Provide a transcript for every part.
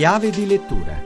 Chiave di lettura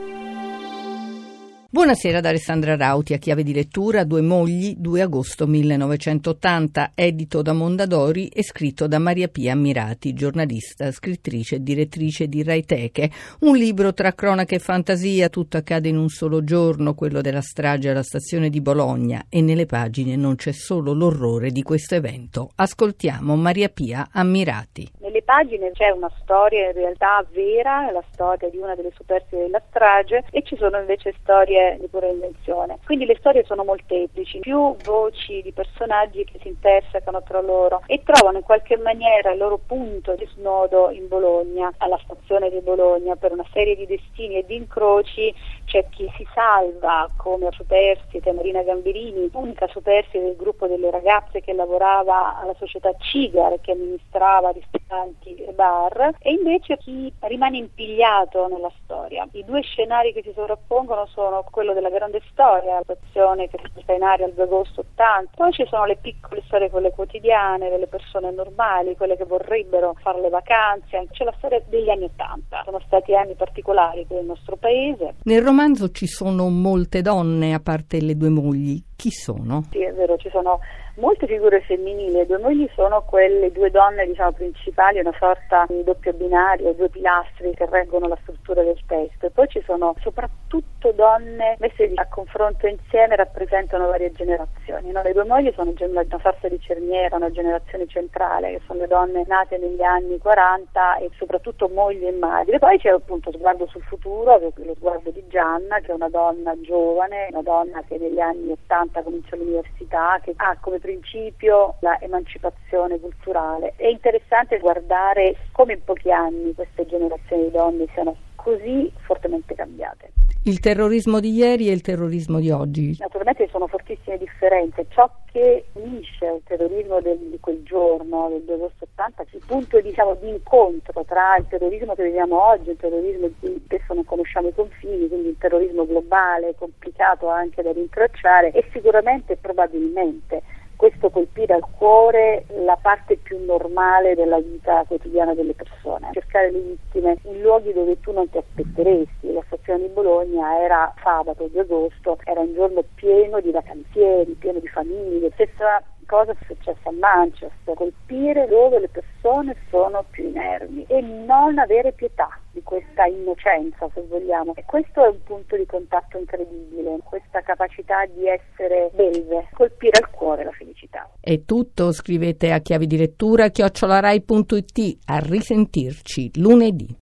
Buonasera da Alessandra Rauti, a chiave di lettura Due mogli, 2 agosto 1980, edito da Mondadori e scritto da Maria Pia Ammirati, giornalista, scrittrice e direttrice di Raiteche. Un libro tra cronaca e fantasia, tutto accade in un solo giorno, quello della strage alla stazione di Bologna, e nelle pagine non c'è solo l'orrore di questo evento. Ascoltiamo Maria Pia Ammirati pagine c'è una storia in realtà vera, la storia di una delle superstiti della strage e ci sono invece storie di pura invenzione. Quindi le storie sono molteplici, più voci di personaggi che si intersecano tra loro e trovano in qualche maniera il loro punto di snodo in Bologna, alla stazione di Bologna, per una serie di destini e di incroci c'è chi si salva come superstite Marina Gamberini, unica superstite del gruppo delle ragazze che lavorava alla società Cigar che amministrava ristoranti e bar e invece chi rimane impigliato nella storia. I due scenari che si sovrappongono sono quello della grande storia, la stazione che si sta in aria il 2 agosto 80, poi ci sono le piccole storie, quelle quotidiane, delle persone normali, quelle che vorrebbero fare le vacanze, c'è la storia degli anni 80, sono stati anni particolari per il nostro paese. Nel romanzo ci sono molte donne, a parte le due mogli, chi sono? Sì, è vero, ci sono molte figure femminili, le due mogli sono quelle due donne diciamo, principali, una sorta di doppio binario, due pilastri che reggono la struttura del testo e poi ci sono soprattutto donne messe a confronto insieme, rappresentano varie generazioni. No? Le due mogli sono una sorta di cerniera, una generazione centrale, che sono le donne nate negli anni 40 e soprattutto mogli e madri. E poi c'è appunto lo sguardo sul futuro, lo sguardo di Gianna, che è una donna giovane, una donna che negli anni 80 comincia l'università, che ha come principio l'emancipazione culturale. È interessante guardare come in pochi anni queste generazioni di donne siano così fortemente cambiate. Il terrorismo di ieri e il terrorismo di oggi? Naturalmente sono fortissime differenze. Ciò che unisce il terrorismo del, di quel giorno, del 2 agosto 80, il punto diciamo, di incontro tra il terrorismo che vediamo oggi, il terrorismo di cui spesso non conosciamo i confini, quindi il terrorismo globale, complicato anche da rintracciare, e sicuramente e probabilmente questo colpire al cuore la parte più normale della vita quotidiana delle persone, cercare le vittime in luoghi dove tu non ti aspetteresti. La stazione di Bologna era sabato 2 agosto, era un giorno pieno di vacanzieri, pieno di famiglie, stessa cosa è successa a Manchester, colpire dove le persone sono più inermi e non avere pietà di questa innocenza, se vogliamo. E questo è un punto di contatto incredibile, questa capacità di essere belve, colpire al cuore la felicità. È tutto, scrivete a chiavi di lettura chiocciolarai.it, a risentirci lunedì.